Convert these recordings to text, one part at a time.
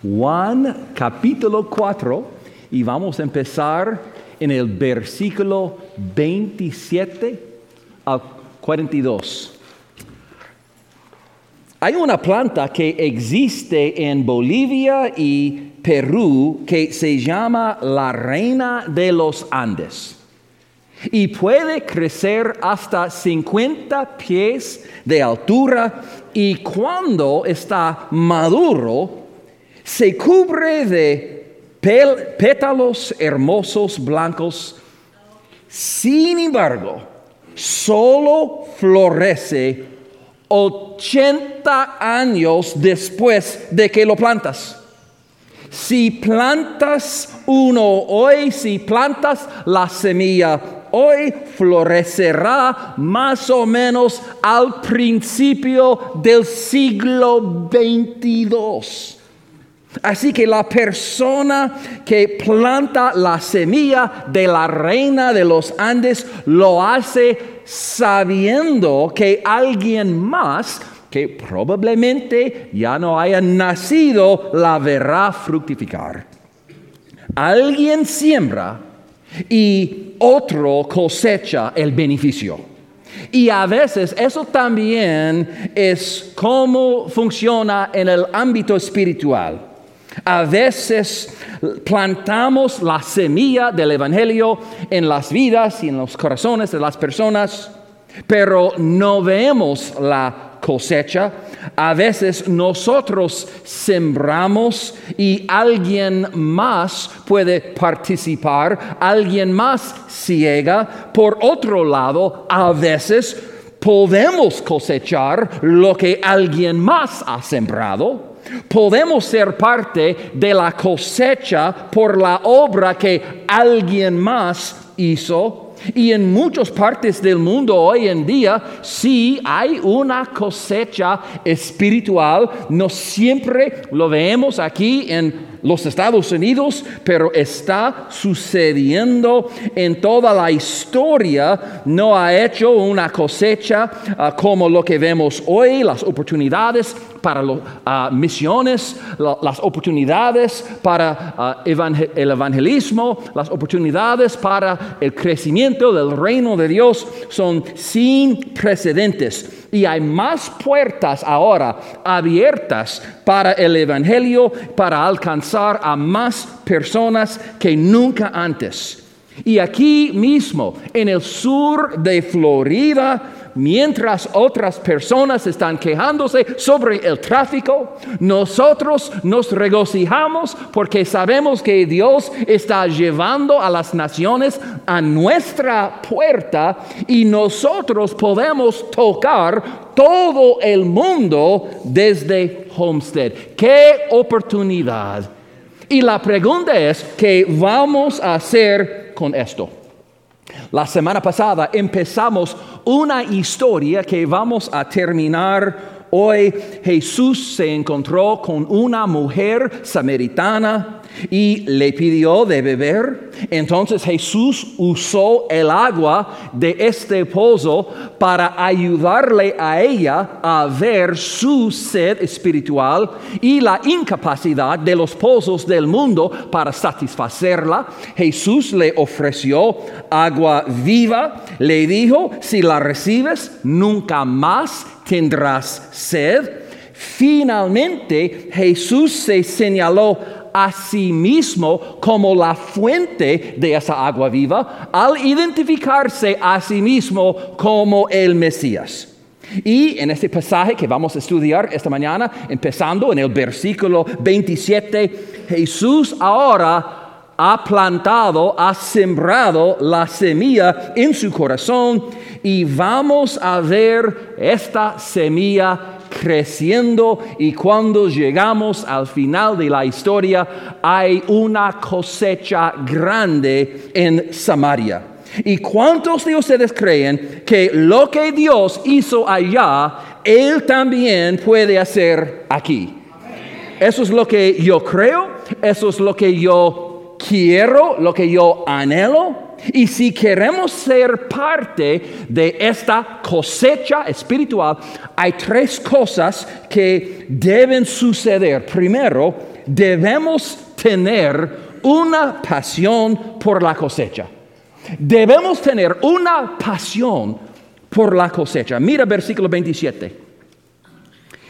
Juan capítulo 4 y vamos a empezar en el versículo 27 al 42. Hay una planta que existe en Bolivia y Perú que se llama la reina de los Andes y puede crecer hasta 50 pies de altura y cuando está maduro se cubre de pétalos hermosos blancos. Sin embargo, solo florece 80 años después de que lo plantas. Si plantas uno hoy, si plantas la semilla hoy, florecerá más o menos al principio del siglo 22. Así que la persona que planta la semilla de la reina de los Andes lo hace sabiendo que alguien más que probablemente ya no haya nacido la verá fructificar. Alguien siembra y otro cosecha el beneficio. Y a veces eso también es cómo funciona en el ámbito espiritual. A veces plantamos la semilla del Evangelio en las vidas y en los corazones de las personas, pero no vemos la cosecha. A veces nosotros sembramos y alguien más puede participar, alguien más ciega. Por otro lado, a veces podemos cosechar lo que alguien más ha sembrado. Podemos ser parte de la cosecha por la obra que alguien más hizo. Y en muchas partes del mundo hoy en día sí hay una cosecha espiritual. No siempre lo vemos aquí en los Estados Unidos, pero está sucediendo en toda la historia. No ha hecho una cosecha ah, como lo que vemos hoy, las oportunidades para las ah, misiones, las oportunidades para ah, el evangelismo, las oportunidades para el crecimiento del reino de Dios son sin precedentes y hay más puertas ahora abiertas para el Evangelio, para alcanzar a más personas que nunca antes. Y aquí mismo, en el sur de Florida, mientras otras personas están quejándose sobre el tráfico, nosotros nos regocijamos porque sabemos que Dios está llevando a las naciones a nuestra puerta y nosotros podemos tocar todo el mundo desde Homestead. ¡Qué oportunidad! Y la pregunta es, ¿qué vamos a hacer con esto? La semana pasada empezamos una historia que vamos a terminar Hoy Jesús se encontró con una mujer samaritana y le pidió de beber. Entonces Jesús usó el agua de este pozo para ayudarle a ella a ver su sed espiritual y la incapacidad de los pozos del mundo para satisfacerla. Jesús le ofreció agua viva, le dijo, si la recibes, nunca más tendrás sed. Finalmente Jesús se señaló a sí mismo como la fuente de esa agua viva al identificarse a sí mismo como el Mesías. Y en este pasaje que vamos a estudiar esta mañana, empezando en el versículo 27, Jesús ahora ha plantado, ha sembrado la semilla en su corazón y vamos a ver esta semilla creciendo y cuando llegamos al final de la historia hay una cosecha grande en Samaria. ¿Y cuántos de ustedes creen que lo que Dios hizo allá, Él también puede hacer aquí? Eso es lo que yo creo, eso es lo que yo quiero, lo que yo anhelo, y si queremos ser parte de esta cosecha espiritual, hay tres cosas que deben suceder. Primero, debemos tener una pasión por la cosecha. Debemos tener una pasión por la cosecha. Mira versículo 27.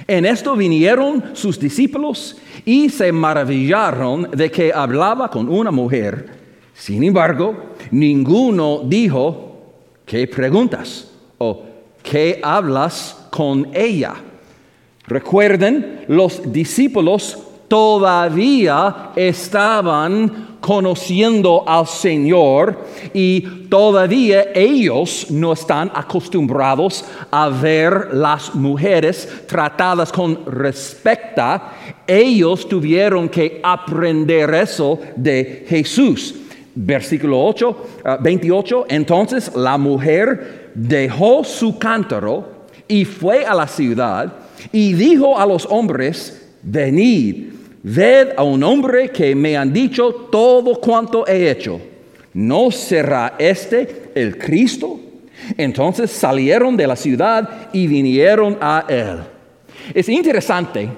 En esto vinieron sus discípulos y se maravillaron de que hablaba con una mujer. Sin embargo, ninguno dijo, ¿qué preguntas? o ¿qué hablas con ella? Recuerden, los discípulos todavía estaban conociendo al Señor y todavía ellos no están acostumbrados a ver las mujeres tratadas con respeto. Ellos tuvieron que aprender eso de Jesús. Versículo 8, 28, ah, entonces la mujer dejó su cántaro y fue a la ciudad y dijo a los hombres, venid ved a un hombre que me han dicho todo cuanto he hecho. ¿No será este el Cristo? Entonces salieron de la ciudad y vinieron a él. Es interesante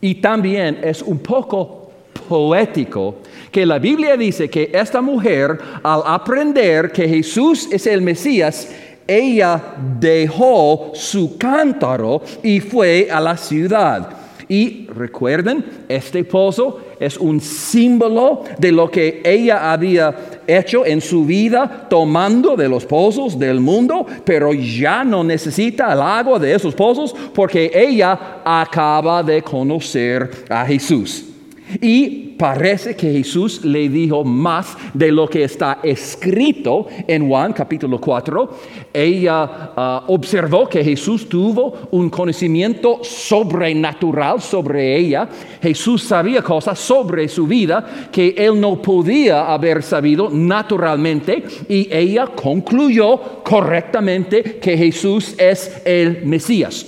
y también es un poco poético que la Biblia dice que esta mujer, al aprender que Jesús es el Mesías, ella dejó su cántaro y fue a la ciudad. Y recuerden, este pozo es un símbolo de lo que ella había hecho en su vida, tomando de los pozos del mundo, pero ya no necesita el agua de esos pozos porque ella acaba de conocer a Jesús. Y parece que Jesús le dijo más de lo que está escrito en Juan capítulo 4. Ella ah, observó que Jesús tuvo un conocimiento sobrenatural sobre ella. Jesús sabía cosas sobre su vida que él no podía haber sabido naturalmente y ella concluyó correctamente que Jesús es el Mesías.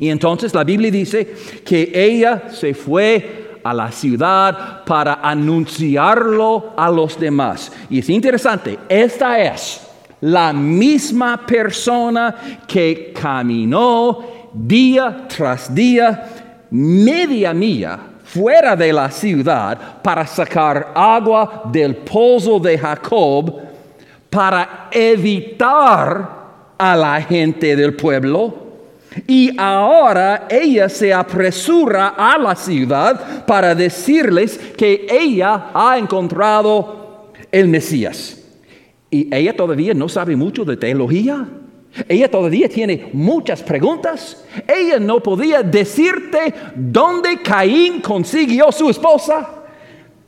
Y entonces la Biblia dice que ella se fue a la ciudad para anunciarlo a los demás. Y es interesante, esta es la misma persona que caminó día tras día, media milla fuera de la ciudad para sacar agua del pozo de Jacob para evitar a la gente del pueblo y ahora ella se apresura a la ciudad para decirles que ella ha encontrado el Mesías. Y ella todavía no sabe mucho de teología. Ella todavía tiene muchas preguntas. Ella no podía decirte dónde Caín consiguió su esposa.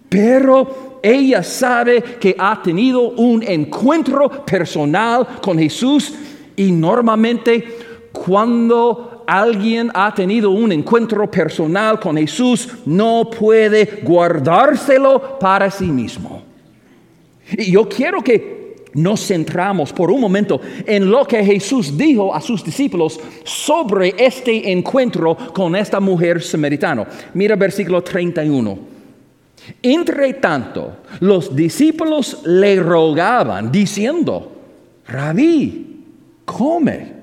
Pero ella sabe que ha tenido un encuentro personal con Jesús y normalmente cuando alguien ha tenido un encuentro personal con Jesús, no puede guardárselo para sí mismo. Y yo quiero que nos centramos por un momento en lo que Jesús dijo a sus discípulos sobre este encuentro con esta mujer samaritana. Mira versículo 31. Entre tanto, los discípulos le rogaban diciendo, Rabí, come.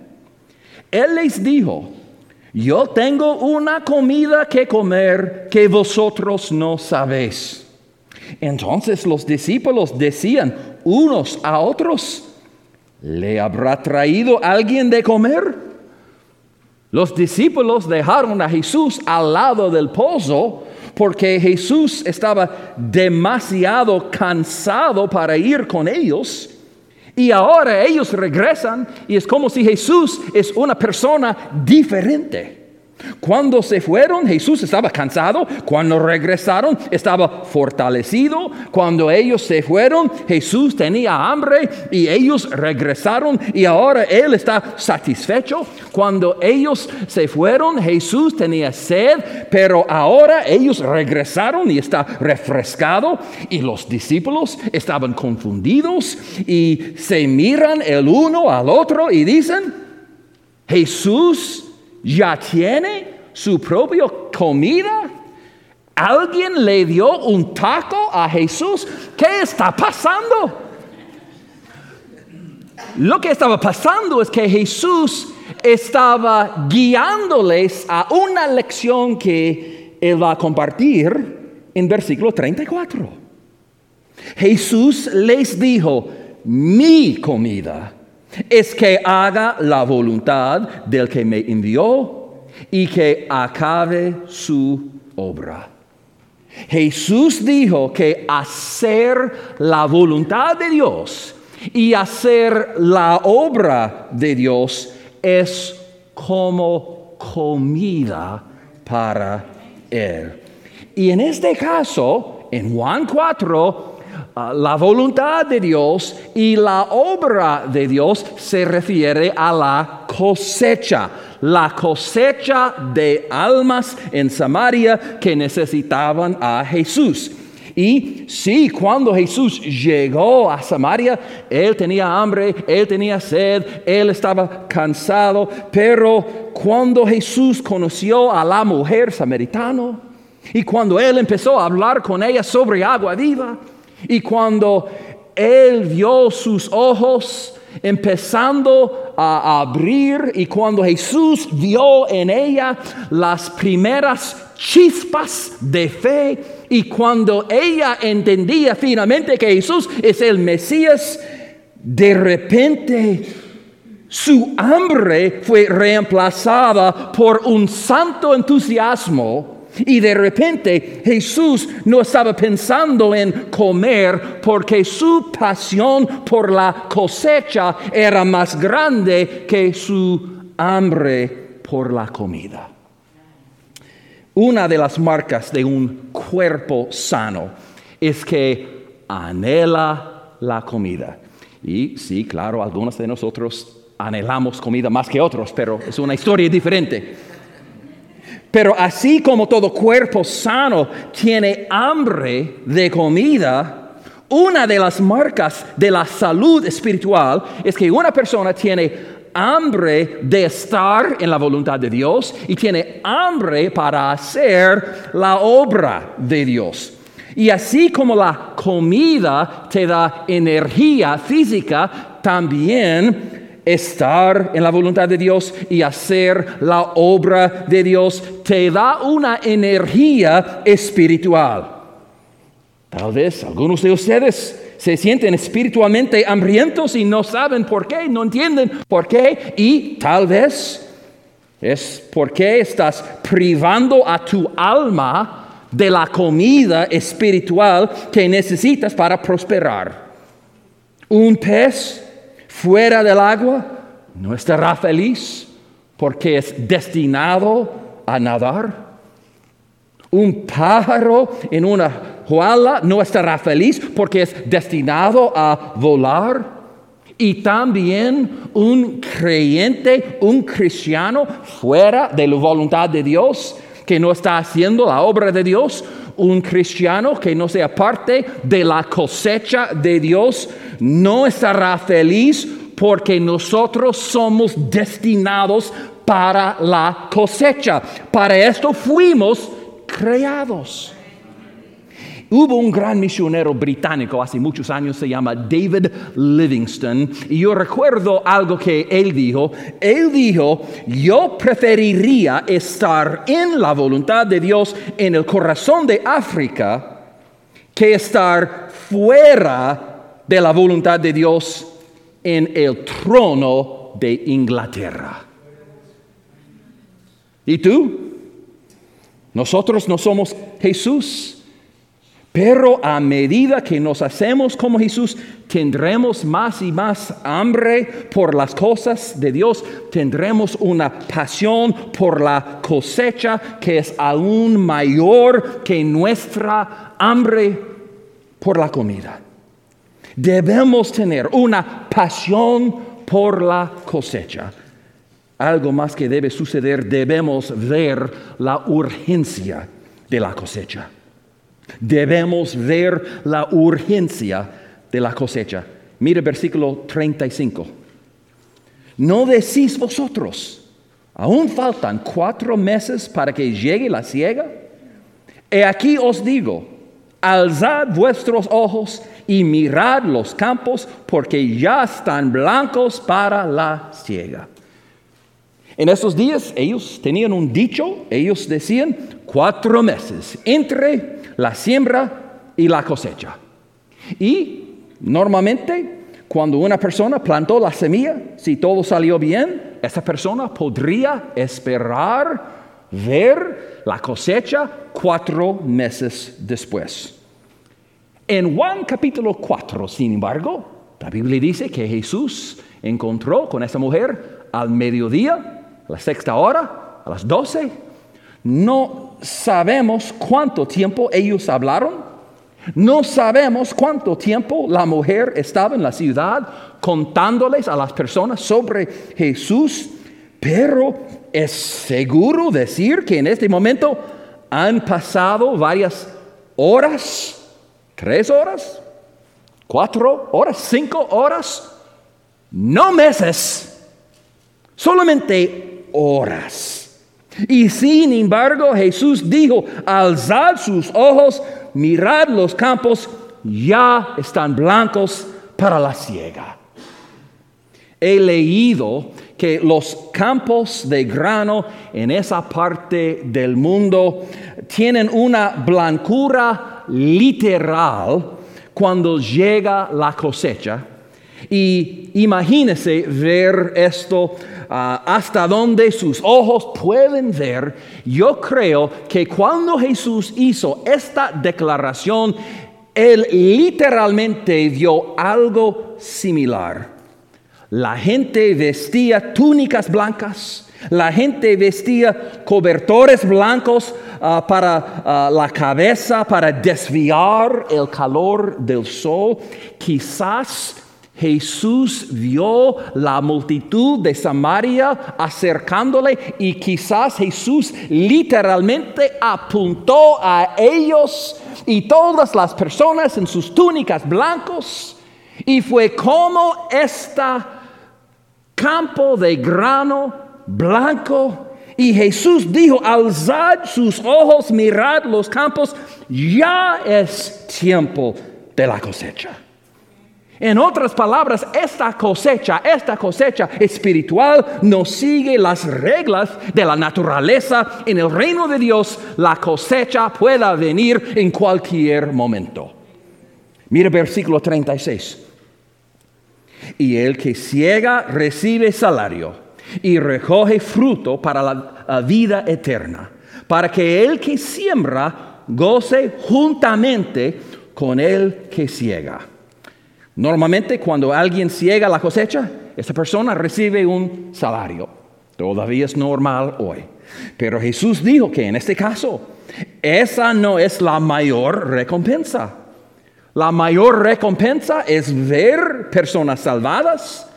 Él les dijo, yo tengo una comida que comer que vosotros no sabéis. Entonces los discípulos decían unos a otros, ¿le habrá traído alguien de comer? Los discípulos dejaron a Jesús al lado del pozo porque Jesús estaba demasiado cansado para ir con ellos y ahora ellos regresan y es como si Jesús es una persona diferente. Cuando se fueron, Jesús estaba cansado. Cuando regresaron, estaba fortalecido. Cuando ellos se fueron, Jesús tenía hambre y ellos regresaron y ahora Él está satisfecho. Cuando ellos se fueron, Jesús tenía sed, pero ahora ellos regresaron y está refrescado. Y los discípulos estaban confundidos y se miran el uno al otro y dicen, Jesús ya tiene su propia comida. ¿Alguien le dio un taco? a Jesús, ¿qué está pasando? Lo que estaba pasando es que Jesús estaba guiándoles a una lección que él va a compartir en versículo 34. Jesús les dijo, mi comida es que haga la voluntad del que me envió y que acabe su obra. Jesús dijo que hacer la voluntad de Dios y hacer la obra de Dios es como comida para Él. Y en este caso, en Juan 4, ah, la voluntad de Dios y la obra de Dios se refiere a la cosecha, la cosecha de almas en Samaria que necesitaban a Jesús. Y sí, cuando Jesús llegó a Samaria, él tenía hambre, él tenía sed, él estaba cansado, pero cuando Jesús conoció a la mujer samaritana y cuando él empezó a hablar con ella sobre agua viva y cuando él vio sus ojos empezando a abrir y cuando Jesús vio en ella las primeras chispas de fe y cuando ella entendía finalmente que Jesús es el Mesías, de repente su hambre fue reemplazada por un santo entusiasmo. Y de repente Jesús no estaba pensando en comer porque su pasión por la cosecha era más grande que su hambre por la comida. Una de las marcas de un cuerpo sano es que anhela la comida. Y sí, claro, algunos de nosotros anhelamos comida más que otros, pero es una historia diferente. Pero así como todo cuerpo sano tiene hambre de comida, una de las marcas de la salud espiritual es que una persona tiene hambre de estar en la voluntad de Dios y tiene hambre para hacer la obra de Dios. Y así como la comida te da energía física, también estar en la voluntad de Dios y hacer la obra de Dios te da una energía espiritual. Tal vez algunos de ustedes se sienten espiritualmente hambrientos y no saben por qué, no entienden por qué y tal vez es porque estás privando a tu alma de la comida espiritual que necesitas para prosperar. Un pez fuera del agua no estará feliz porque es destinado a nadar. Un pájaro en una juala no estará feliz porque es destinado a volar. Y también un creyente, un cristiano fuera de la voluntad de Dios, que no está haciendo la obra de Dios, un cristiano que no sea parte de la cosecha de Dios, no estará feliz porque nosotros somos destinados para la cosecha. Para esto fuimos creados. Hubo un gran misionero británico hace muchos años, se llama David Livingstone, y yo recuerdo algo que él dijo. Él dijo, yo preferiría estar en la voluntad de Dios en el corazón de África que estar fuera de la voluntad de Dios en el trono de Inglaterra. ¿Y tú? Nosotros no somos Jesús. Pero a medida que nos hacemos como Jesús, tendremos más y más hambre por las cosas de Dios, tendremos una pasión por la cosecha que es aún mayor que nuestra hambre por la comida. Debemos tener una pasión por la cosecha algo más que debe suceder, debemos ver la urgencia de la cosecha. Debemos ver la urgencia de la cosecha. Mire versículo 35. No decís vosotros, aún faltan cuatro meses para que llegue la siega. He aquí os digo, alzad vuestros ojos y mirad los campos, porque ya están blancos para la siega. En estos días ellos tenían un dicho, ellos decían cuatro meses entre la siembra y la cosecha. Y normalmente cuando una persona plantó la semilla, si todo salió bien, esa persona podría esperar ver la cosecha cuatro meses después. En Juan capítulo 4, sin embargo, la Biblia dice que Jesús encontró con esa mujer al mediodía, a la sexta hora, a las doce. No sabemos cuánto tiempo ellos hablaron. No sabemos cuánto tiempo la mujer estaba en la ciudad contándoles a las personas sobre Jesús, pero es seguro decir que en este momento han pasado varias horas tres horas, cuatro horas, cinco horas, no meses, solamente horas. Y sin embargo Jesús dijo, alzad sus ojos, mirad los campos, ya están blancos para la siega. He leído que los campos de grano en esa parte del mundo tienen una blancura literal cuando llega la cosecha. Y imagínese ver esto ah, hasta donde sus ojos pueden ver. Yo creo que cuando Jesús hizo esta declaración, él literalmente vio algo similar. La gente vestía túnicas blancas, la gente vestía cobertores blancos ah, para ah, la cabeza, para desviar el calor del sol. Quizás Jesús vio la multitud de Samaria acercándole y quizás Jesús literalmente apuntó a ellos y todas las personas en sus túnicas blancos. Y fue como este campo de grano blanco. Y Jesús dijo, alzad sus ojos, mirad los campos, ya es tiempo de la cosecha. En otras palabras, esta cosecha, esta cosecha espiritual no sigue las reglas de la naturaleza. En el reino de Dios, la cosecha pueda venir en cualquier momento. Mira versículo 36. Y el que ciega recibe salario y recoge fruto para la vida eterna, para que el que siembra goce juntamente con el que ciega. Normalmente cuando alguien ciega la cosecha, esa persona recibe un salario. Todavía es normal hoy. Pero Jesús dijo que en este caso, esa no es la mayor recompensa. La mayor recompensa es ver personas salvadas,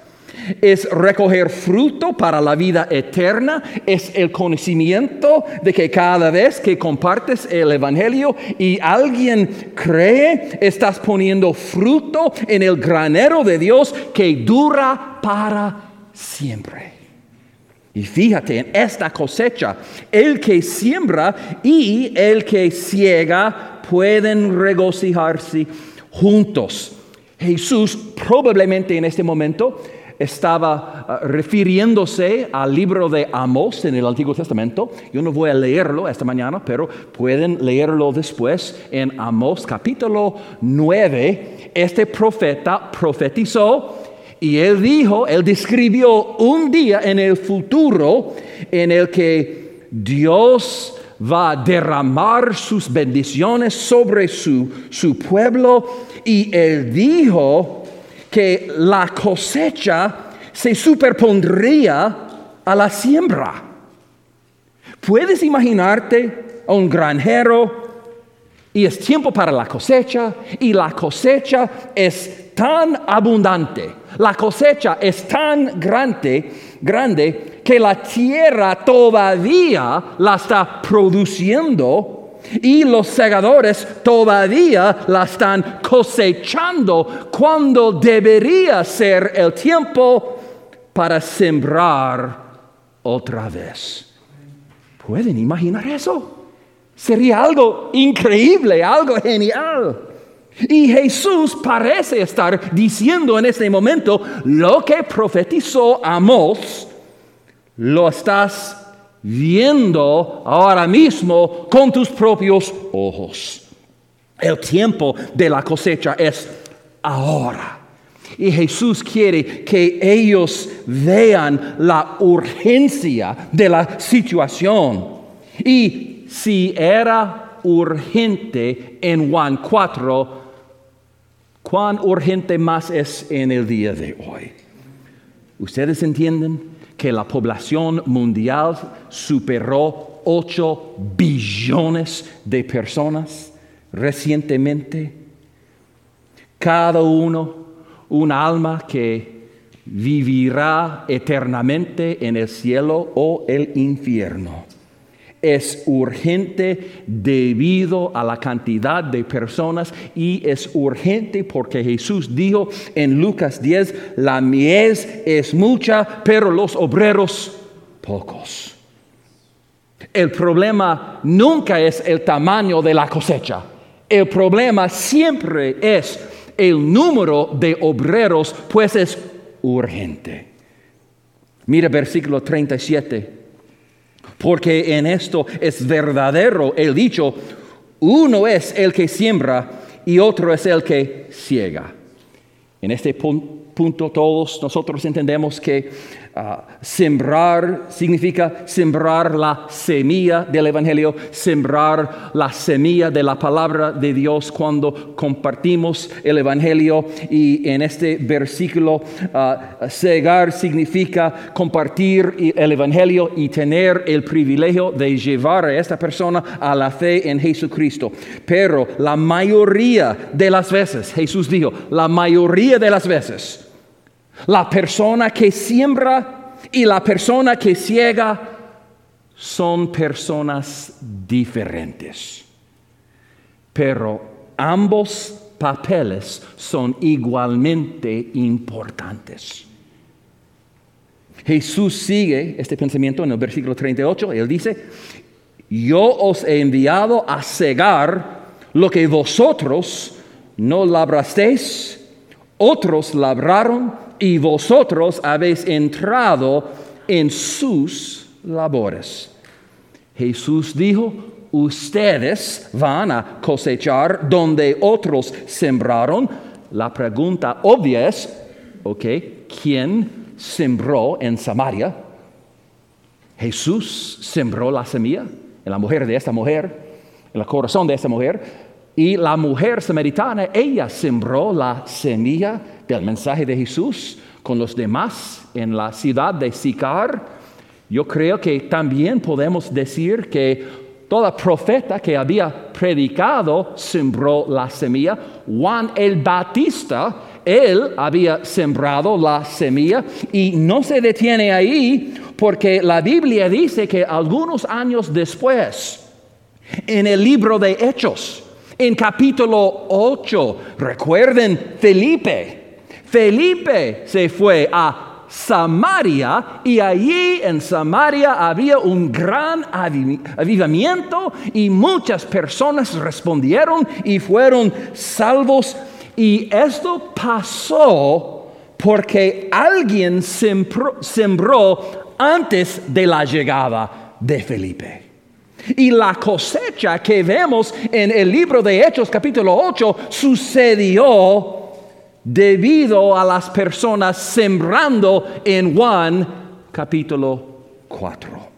es recoger fruto para la vida eterna, es el conocimiento de que cada vez que compartes el Evangelio y alguien cree, estás poniendo fruto en el granero de Dios que dura para siempre. Y fíjate en esta cosecha, el que siembra y el que ciega pueden regocijarse juntos. Jesús probablemente en este momento estaba ah, refiriéndose al libro de Amos en el Antiguo Testamento. Yo no voy a leerlo esta mañana, pero pueden leerlo después en Amos capítulo 9. Este profeta profetizó y él dijo, él describió un día en el futuro en el que Dios va a derramar sus bendiciones sobre su, su pueblo y él dijo, que la cosecha se superpondría a la siembra. ¿Puedes imaginarte a un granjero y es tiempo para la cosecha y la cosecha es tan abundante, la cosecha es tan grande, grande que la tierra todavía la está produciendo y los segadores todavía la están cosechando cuando debería ser el tiempo para sembrar otra vez. ¿Pueden imaginar eso? Sería algo increíble, algo genial. Y Jesús parece estar diciendo en este momento lo que profetizó Amós, lo estás viendo ahora mismo con tus propios ojos. El tiempo de la cosecha es ahora. Y Jesús quiere que ellos vean la urgencia de la situación. Y si era urgente en Juan 4, ¿cuán urgente más es en el día de hoy? ¿Ustedes entienden que la población mundial superó 8 billones de personas recientemente? Cada uno un alma que vivirá eternamente en el cielo o el infierno. Es urgente debido a la cantidad de personas y es urgente porque Jesús dijo en Lucas 10, la mies es mucha, pero los obreros pocos. El problema nunca es el tamaño de la cosecha. El problema siempre es el número de obreros, pues es urgente. Mira versículo 37. Porque en esto es verdadero el dicho, uno es el que siembra y otro es el que ciega. En este punto todos nosotros entendemos que Ah, sembrar significa sembrar la semilla del Evangelio, sembrar la semilla de la palabra de Dios cuando compartimos el Evangelio. Y en este versículo, uh, cegar significa compartir el Evangelio y tener el privilegio de llevar a esta persona a la fe en Jesucristo. Pero la mayoría de las veces, Jesús dijo, la mayoría de las veces, la persona que siembra y la persona que ciega son personas diferentes. Pero ambos papeles son igualmente importantes. Jesús sigue este pensamiento en el versículo 38. Él dice, yo os he enviado a cegar lo que vosotros no labrasteis, otros labraron y vosotros habéis entrado en sus labores. Jesús dijo, ustedes van a cosechar donde otros sembraron. La pregunta obvia es, ok, ¿quién sembró en Samaria? Jesús sembró la semilla en la mujer de esta mujer, en el corazón de esta mujer. Y la mujer samaritana, ella sembró la semilla del mensaje de Jesús con los demás en la ciudad de Sicar. Yo creo que también podemos decir que toda profeta que había predicado sembró la semilla. Juan el Batista, él había sembrado la semilla y no se detiene ahí porque la Biblia dice que algunos años después, en el libro de Hechos, en capítulo 8, recuerden Felipe. Felipe se fue a Samaria y allí en Samaria había un gran avivamiento y muchas personas respondieron y fueron salvos. Y esto pasó porque alguien sembró antes de la llegada de Felipe. Y la cosecha que vemos en el libro de Hechos capítulo 8 sucedió debido a las personas sembrando en Juan capítulo 4.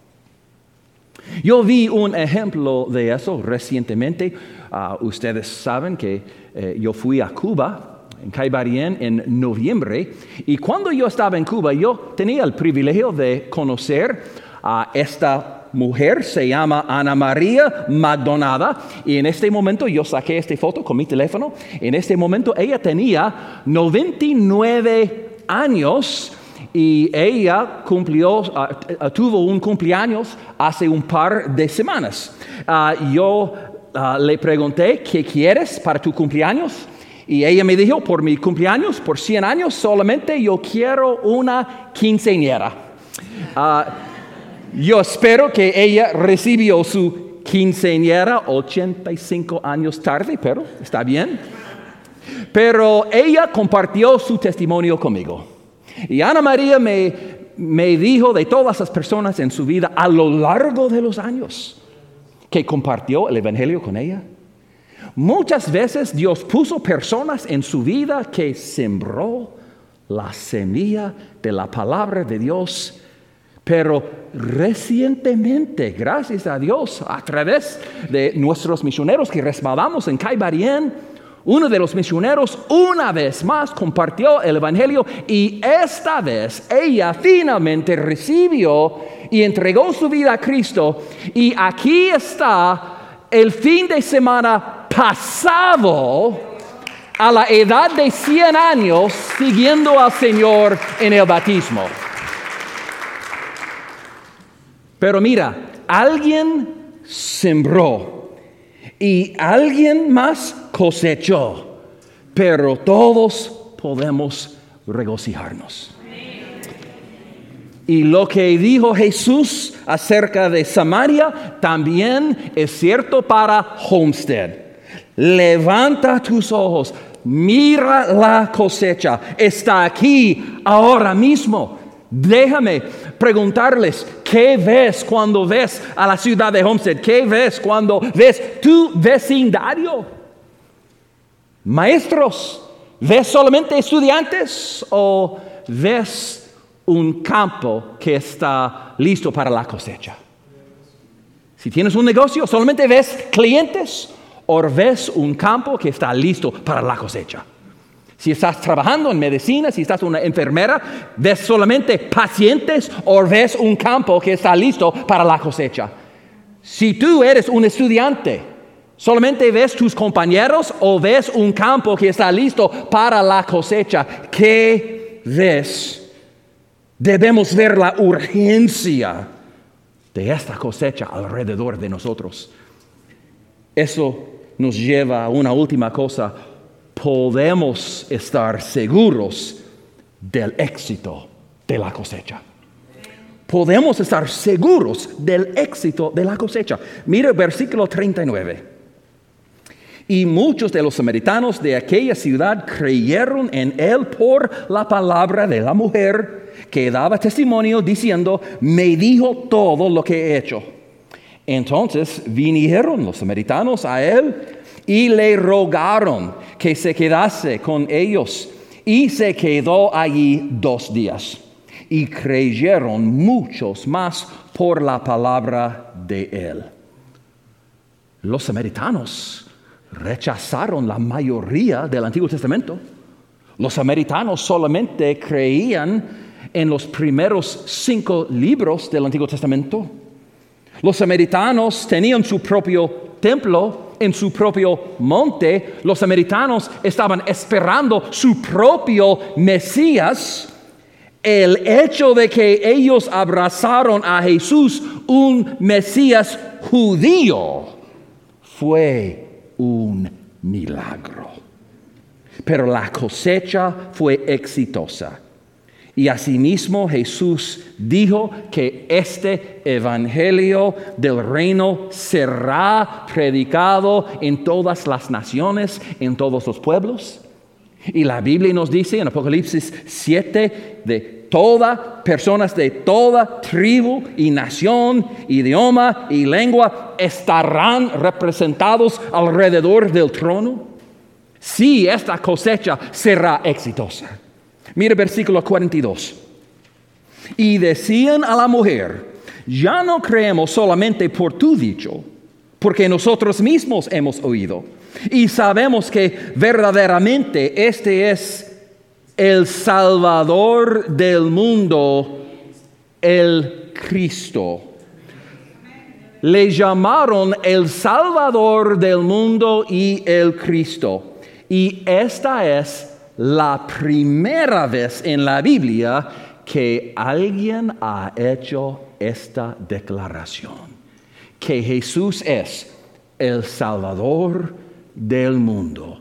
Yo vi un ejemplo de eso recientemente. Ah, ustedes saben que eh, yo fui a Cuba en Caibarien en noviembre y cuando yo estaba en Cuba yo tenía el privilegio de conocer a esta mujer se llama Ana María Magdonada y en este momento yo saqué esta foto con mi teléfono. En este momento ella tenía 99 años y ella cumplió, ah, ah, tuvo un cumpleaños hace un par de semanas. Ah, yo le pregunté, ¿qué quieres para tu cumpleaños? Y ella me dijo, por mi cumpleaños, por 100 años solamente, yo quiero una quinceañera. Yo espero que ella recibió su quinceañera 85 años tarde, pero está bien. Pero ella compartió su testimonio conmigo. Y Ana María me, me dijo de todas las personas en su vida a lo largo de los años que compartió el Evangelio con ella. Muchas veces Dios puso personas en su vida que sembró la semilla de la palabra de Dios pero recientemente, gracias a Dios, a través de nuestros misioneros que respaldamos en Caibarien, uno de los misioneros una vez más compartió el Evangelio y esta vez ella finalmente recibió y entregó su vida a Cristo. Y aquí está el fin de semana pasado a la edad de 100 años siguiendo al Señor en el bautismo. Pero mira, alguien sembró y alguien más cosechó, pero todos podemos regocijarnos. Y lo que dijo Jesús acerca de Samaria también es cierto para Homestead. Levanta tus ojos, mira la cosecha, está aquí ahora mismo. Déjame preguntarles, ¿qué ves cuando ves a la ciudad de Homestead? ¿Qué ves cuando ves tu vecindario? Maestros, ¿ves solamente estudiantes o ves un campo que está listo para la cosecha? Si tienes un negocio, ¿solamente ves clientes o ves un campo que está listo para la cosecha? Si estás trabajando en medicina, si estás una enfermera, ves solamente pacientes o ves un campo que está listo para la cosecha. Si tú eres un estudiante, solamente ves tus compañeros o ves un campo que está listo para la cosecha. ¿Qué ves? Debemos ver la urgencia de esta cosecha alrededor de nosotros. Eso nos lleva a una última cosa podemos estar seguros del éxito de la cosecha. Podemos estar seguros del éxito de la cosecha. Mira el versículo 39. Y muchos de los samaritanos de aquella ciudad creyeron en él por la palabra de la mujer que daba testimonio diciendo, me dijo todo lo que he hecho. Entonces vinieron los samaritanos a él y le rogaron que se quedase con ellos y se quedó allí dos días. Y creyeron muchos más por la palabra de él. Los samaritanos rechazaron la mayoría del Antiguo Testamento. Los samaritanos solamente creían en los primeros cinco libros del Antiguo Testamento. Los samaritanos tenían su propio templo en su propio monte, los americanos estaban esperando su propio Mesías. El hecho de que ellos abrazaron a Jesús, un Mesías judío, fue un milagro. Pero la cosecha fue exitosa. Y asimismo Jesús dijo que este evangelio del reino será predicado en todas las naciones, en todos los pueblos. Y la Biblia nos dice en Apocalipsis 7 de todas personas de toda tribu y nación, idioma y lengua estarán representados alrededor del trono. Si esta cosecha será exitosa. Mira versículo 42. Y decían a la mujer, ya no creemos solamente por tu dicho, porque nosotros mismos hemos oído y sabemos que verdaderamente este es el Salvador del mundo, el Cristo. Le llamaron el Salvador del mundo y el Cristo. Y esta es la primera vez en la Biblia que alguien ha hecho esta declaración, que Jesús es el Salvador del mundo.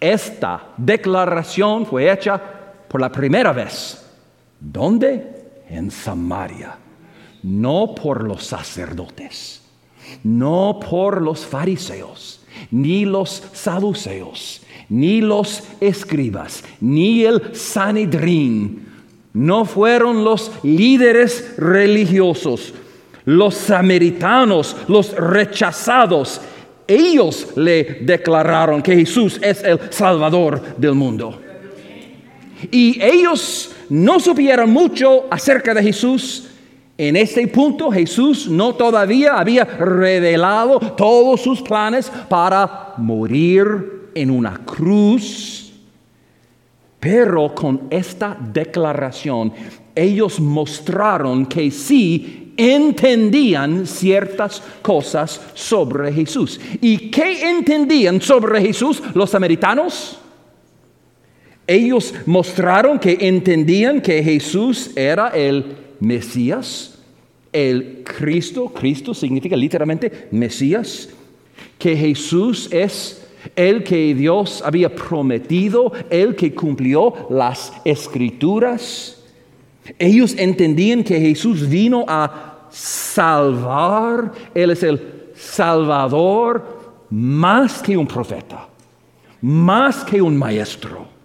Esta declaración fue hecha por la primera vez. ¿Dónde? En Samaria. No por los sacerdotes, no por los fariseos, ni los saduceos, ni los escribas, ni el Sanedrín, no fueron los líderes religiosos, los samaritanos, los rechazados. Ellos le declararon que Jesús es el Salvador del mundo. Y ellos no supieron mucho acerca de Jesús. En este punto Jesús no todavía había revelado todos sus planes para morir en una cruz. Pero con esta declaración ellos mostraron que sí entendían ciertas cosas sobre Jesús. ¿Y qué entendían sobre Jesús los samaritanos? Ellos mostraron que entendían que Jesús era el Mesías, el Cristo, Cristo significa literalmente Mesías, que Jesús es el que Dios había prometido, el que cumplió las escrituras. Ellos entendían que Jesús vino a salvar, Él es el Salvador más que un profeta, más que un maestro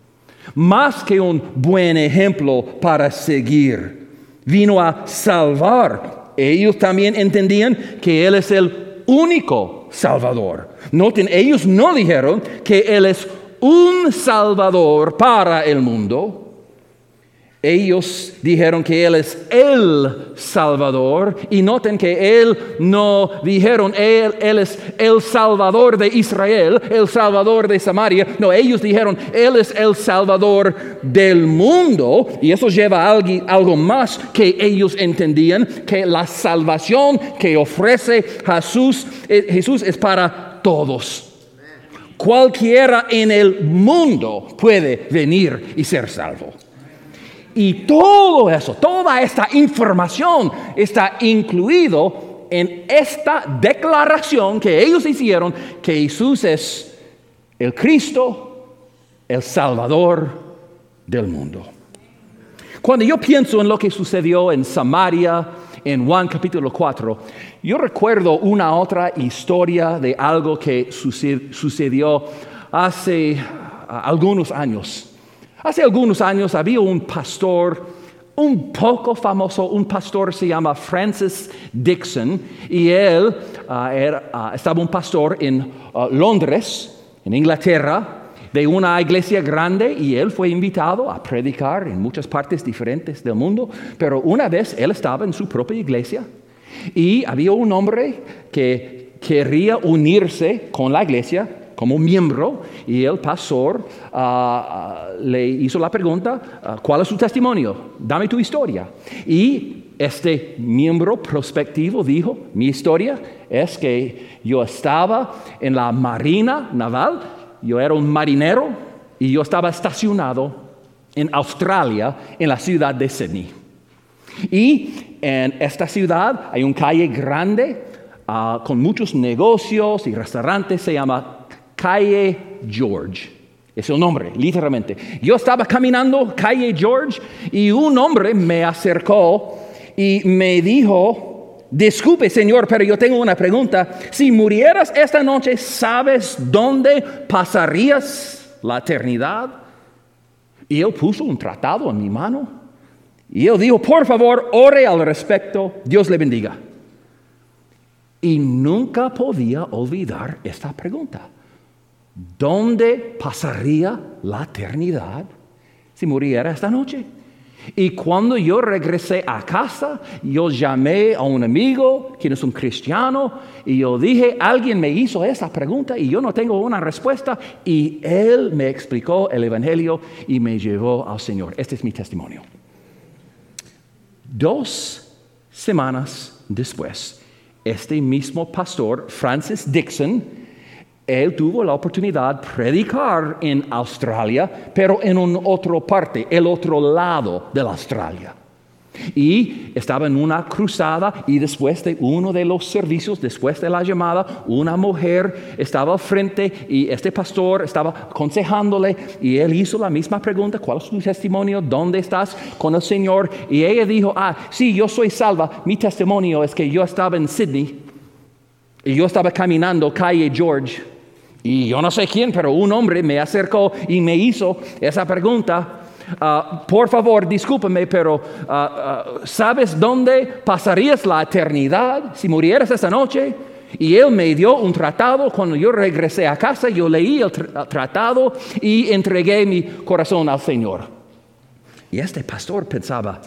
más que un buen ejemplo para seguir. Vino a salvar. Ellos también entendían que Él es el único Salvador. Noten, ellos no dijeron que Él es un Salvador para el mundo ellos dijeron que Él es el Salvador y noten que Él no dijeron Él, él es el Salvador de Israel, el Salvador de Samaria. No, ellos dijeron Él es el Salvador del mundo y eso lleva a algo, algo más que ellos entendían, que la salvación que ofrece Jesús, eh, Jesús es para todos. Cualquiera en el mundo puede venir y ser salvo. Y todo eso, toda esta información está incluido en esta declaración que ellos hicieron que Jesús es el Cristo, el Salvador del mundo. Cuando yo pienso en lo que sucedió en Samaria, en Juan capítulo 4, yo recuerdo una otra historia de algo que sucedió hace ah, algunos años. Hace algunos años había un pastor un poco famoso, un pastor se llama Francis Dixon y él ah, ah, estaba un pastor en ah, Londres, en Inglaterra, de una iglesia grande y él fue invitado a predicar en muchas partes diferentes del mundo, pero una vez él estaba en su propia iglesia y había un hombre que quería unirse con la iglesia como miembro y el pastor ah, ah, le hizo la pregunta, ah, ¿cuál es su testimonio? Dame tu historia. Y este miembro prospectivo dijo, mi historia es que yo estaba en la marina naval, yo era un marinero y yo estaba estacionado en Australia, en la ciudad de Sydney. Y en esta ciudad hay una calle grande con muchos negocios y restaurantes, se llama calle George. Es el nombre, literalmente. Yo estaba caminando calle George y un hombre me acercó y me dijo, disculpe señor, pero yo tengo una pregunta. Si murieras esta noche, ¿sabes dónde pasarías la eternidad? Y él puso un tratado en mi mano. Y él dijo, por favor, ore al respecto, Dios le bendiga. Y nunca podía olvidar esta pregunta. ¿Dónde pasaría la eternidad si muriera esta noche? Y cuando yo regresé a casa, yo llamé a un amigo, quien es un cristiano, y yo dije, alguien me hizo esa pregunta y yo no tengo una respuesta, y él me explicó el Evangelio y me llevó al Señor. Este es mi testimonio. Dos semanas después, este mismo pastor, Francis Dixon, él tuvo la oportunidad de predicar en Australia, pero en una otra parte, el otro lado de la Australia. Y estaba en una cruzada y después de uno de los servicios, después de la llamada, una mujer estaba al frente y este pastor estaba aconsejándole y él hizo la misma pregunta, ¿cuál es tu testimonio? ¿Dónde estás con el Señor? Y ella dijo, ah, sí, yo soy salva, mi testimonio es que yo estaba en Sydney Y yo estaba caminando calle George y yo no sé quién, pero un hombre me acercó y me hizo esa pregunta. Ah, por favor, discúlpame, pero ah, ah, ¿sabes dónde pasarías la eternidad si murieras esta noche? Y él me dio un tratado. Cuando yo regresé a casa, yo leí el tratado y entregué mi corazón al Señor. Y este pastor pensaba,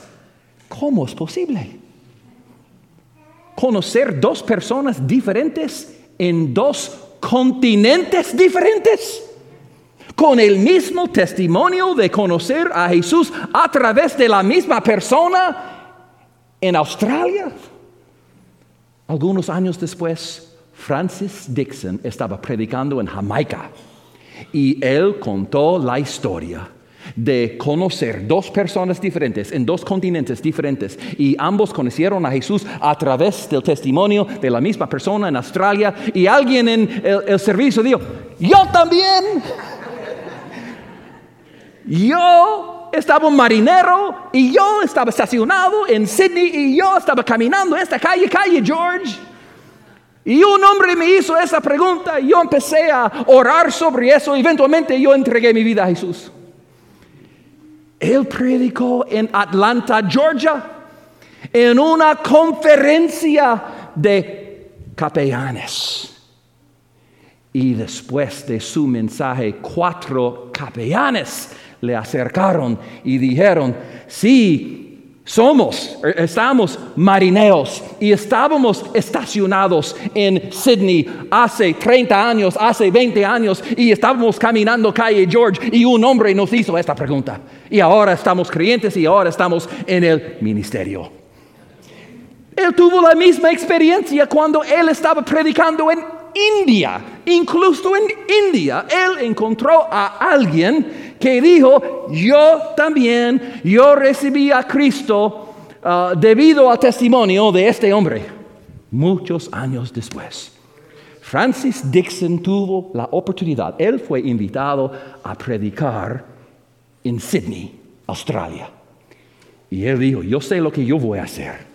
¿cómo es posible? Conocer dos personas diferentes en dos continentes diferentes con el mismo testimonio de conocer a Jesús a través de la misma persona en Australia. Algunos años después, Francis Dixon estaba predicando en Jamaica y él contó la historia de conocer dos personas diferentes en dos continentes diferentes y ambos conocieron a Jesús a través del testimonio de la misma persona en Australia y alguien en el, servicio dijo, yo también, yo estaba un marinero y yo estaba estacionado en Sydney y yo estaba caminando esta calle, calle George. Y un hombre me hizo esa pregunta y yo empecé a orar sobre eso eventualmente yo entregué mi vida a Jesús. Él predicó en Atlanta, Georgia, en una conferencia de capellanes. Y después de su mensaje, cuatro capellanes le acercaron y dijeron, sí, somos, er, estamos marineos y estábamos estacionados en Sydney hace 30 años, hace 20 años y estábamos caminando calle George y un hombre nos hizo esta pregunta. Y ahora estamos creyentes y ahora estamos en el ministerio. Él tuvo la misma experiencia cuando él estaba predicando en India. Incluso en India, él encontró a alguien que dijo, yo también, yo recibí a Cristo ah, debido al testimonio de este hombre, muchos años después. Francis Dixon tuvo la oportunidad, él fue invitado a predicar en Sydney, Australia. Y él dijo, yo sé lo que yo voy a hacer.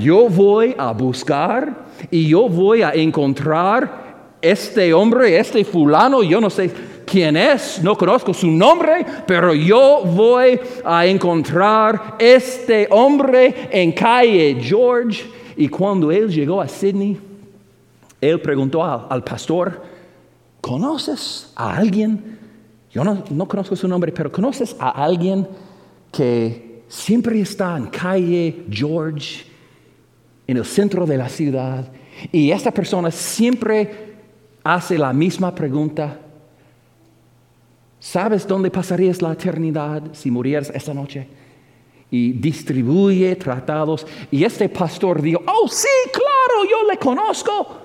Yo voy a buscar y yo voy a encontrar este hombre, este fulano, yo no sé quién es, no conozco su nombre, pero yo voy a encontrar este hombre en calle George. Y cuando él llegó a Sydney, él preguntó al, pastor, ¿conoces a alguien? Yo no, no conozco su nombre, pero ¿conoces a alguien que siempre está en calle George, en el centro de la ciudad? Y esta persona siempre hace la misma pregunta. ¿Sabes dónde pasarías la eternidad si murieras esta noche? Y distribuye tratados. Y este pastor dijo, oh sí, claro, yo le conozco.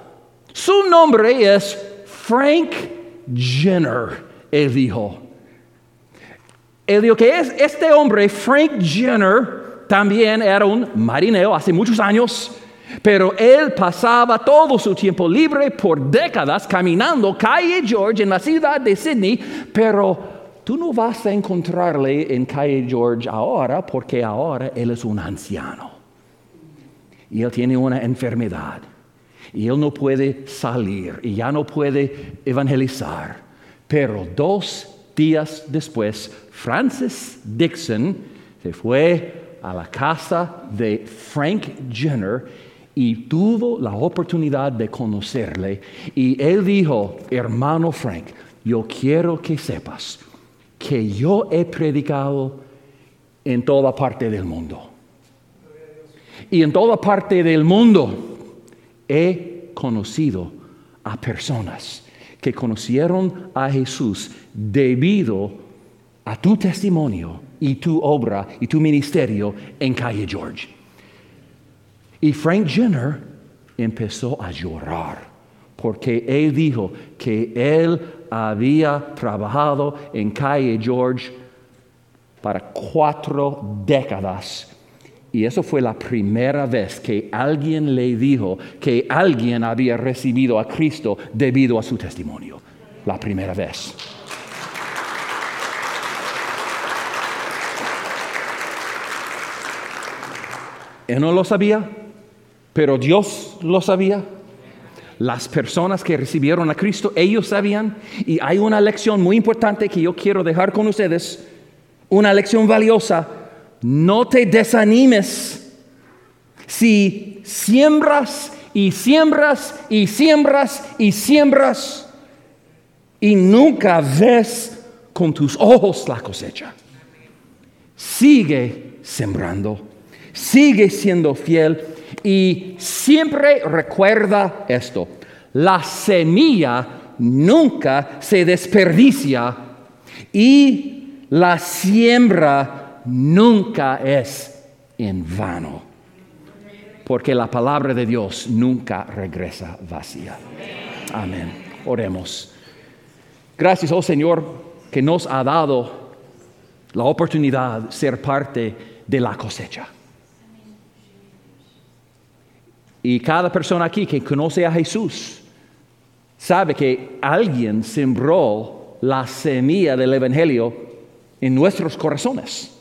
Su nombre es Frank Jenner, él dijo. Él dijo que es, este hombre, Frank Jenner, también era un marinero hace muchos años pero él pasaba todo su tiempo libre por décadas caminando calle George en la ciudad de Sydney, pero tú no vas a encontrarle en calle George ahora porque ahora él es un anciano. Y él tiene una enfermedad. Y él no puede salir y ya no puede evangelizar. Pero dos días después, Francis Dixon se fue a la casa de Frank Jenner y tuvo la oportunidad de conocerle. Y él dijo, hermano Frank, yo quiero que sepas que yo he predicado en toda parte del mundo. Y en toda parte del mundo he conocido a personas que conocieron a Jesús debido a tu testimonio y tu obra y tu ministerio en Calle George. Y Frank Jenner empezó a llorar porque él dijo que él había trabajado en calle George para cuatro décadas. Y eso fue la primera vez que alguien le dijo que alguien había recibido a Cristo debido a su testimonio. La primera vez. Él no lo sabía, pero Dios lo sabía. las personas que recibieron a Cristo, ellos sabían, y hay una lección muy importante que yo quiero dejar con ustedes, una lección valiosa, no te desanimes si siembras y siembras y siembras y siembras y nunca ves con tus ojos la cosecha. Sigue sembrando, sigue siendo fiel y siempre recuerda esto, la semilla nunca se desperdicia y la siembra nunca es en vano, porque la palabra de Dios nunca regresa vacía. Amén. Oremos. Gracias, oh Señor, que nos ha dado la oportunidad de ser parte de la cosecha. Y cada persona aquí que conoce a Jesús sabe que alguien sembró la semilla del Evangelio en nuestros corazones.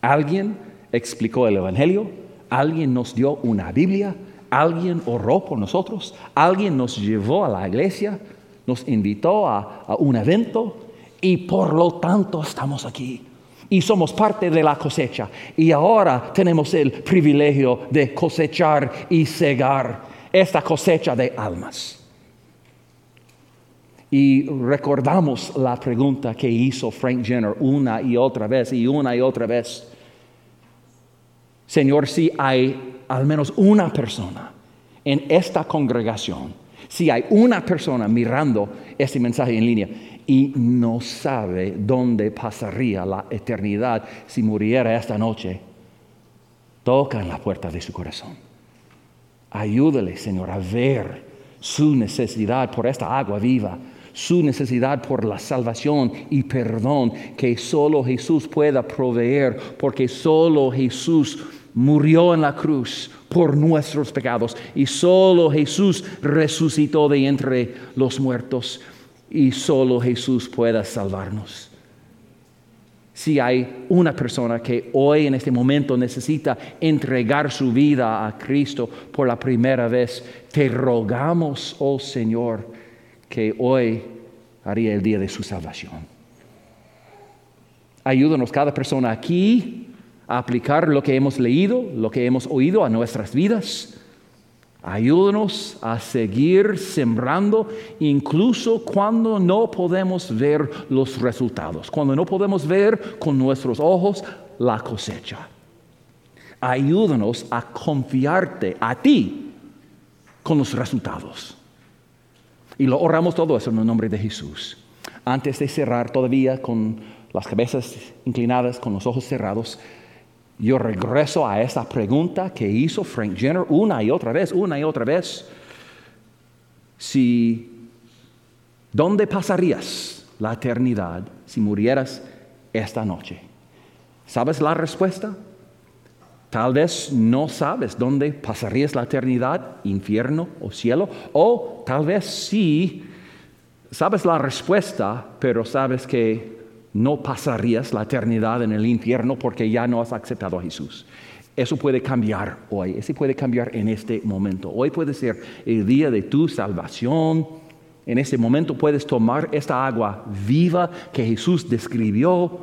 Alguien explicó el Evangelio, alguien nos dio una Biblia, alguien oró por nosotros, alguien nos llevó a la iglesia, nos invitó a, a un evento y por lo tanto estamos aquí y somos parte de la cosecha. Y ahora tenemos el privilegio de cosechar y cegar esta cosecha de almas. Y recordamos la pregunta que hizo Frank Jenner una y otra vez y una y otra vez. Señor, si hay al menos una persona en esta congregación, si hay una persona mirando este mensaje en línea y no sabe dónde pasaría la eternidad si muriera esta noche, toca en la puerta de su corazón. Ayúdale, Señor, a ver su necesidad por esta agua viva, su necesidad por la salvación y perdón que solo Jesús pueda proveer, porque solo Jesús murió en la cruz por nuestros pecados y solo Jesús resucitó de entre los muertos y solo Jesús pueda salvarnos. Si hay una persona que hoy en este momento necesita entregar su vida a Cristo por la primera vez, te rogamos, oh Señor, que hoy haría el día de su salvación. Ayúdanos cada persona aquí a aplicar lo que hemos leído, lo que hemos oído a nuestras vidas Ayúdanos a seguir sembrando incluso cuando no podemos ver los resultados, cuando no podemos ver con nuestros ojos la cosecha. Ayúdanos a confiarte a ti con los resultados. Y lo oramos todo eso en el nombre de Jesús. Antes de cerrar todavía con las cabezas inclinadas, con los ojos cerrados, yo regreso a esa pregunta que hizo Frank Jenner una y otra vez, una y otra vez. Si, ¿dónde pasarías la eternidad si murieras esta noche? ¿Sabes la respuesta? Tal vez no sabes dónde pasarías la eternidad, infierno o cielo, o tal vez sí sabes la respuesta, pero sabes que no pasarías la eternidad en el infierno porque ya no has aceptado a Jesús. Eso puede cambiar hoy, eso puede cambiar en este momento. Hoy puede ser el día de tu salvación. En este momento puedes tomar esta agua viva que Jesús describió.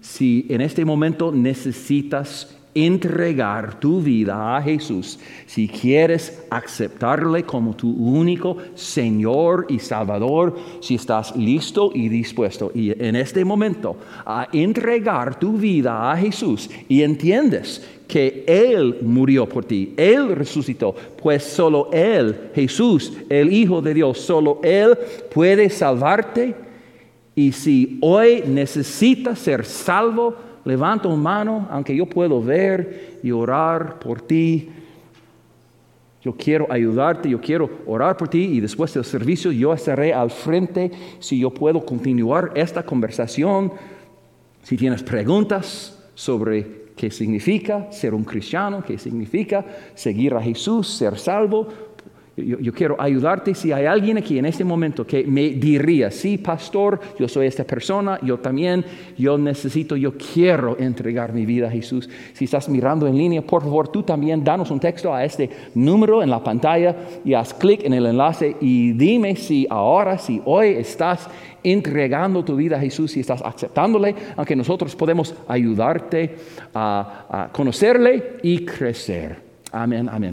Si en este momento necesitas entregar tu vida a Jesús, si quieres aceptarle como tu único Señor y Salvador, si estás listo y dispuesto y en este momento a entregar tu vida a Jesús y entiendes que Él murió por ti, Él resucitó, pues solo Él, Jesús, el Hijo de Dios, solo Él puede salvarte. Y si hoy necesitas ser salvo, levanta una mano, aunque yo puedo ver y orar por ti. Yo quiero ayudarte, yo quiero orar por ti y después del servicio yo estaré al frente si yo puedo continuar esta conversación. Si tienes preguntas sobre qué significa ser un cristiano, qué significa seguir a Jesús, ser salvo, yo, quiero ayudarte si hay alguien aquí en este momento que me diría, sí, pastor, yo soy esta persona, yo también, yo necesito, yo quiero entregar mi vida a Jesús. Si estás mirando en línea, por favor, tú también danos un texto a este número en la pantalla y haz clic en el enlace y dime si ahora, si hoy estás entregando tu vida a Jesús, si estás aceptándole, aunque nosotros podemos ayudarte a, a conocerle y crecer. Amén, amén.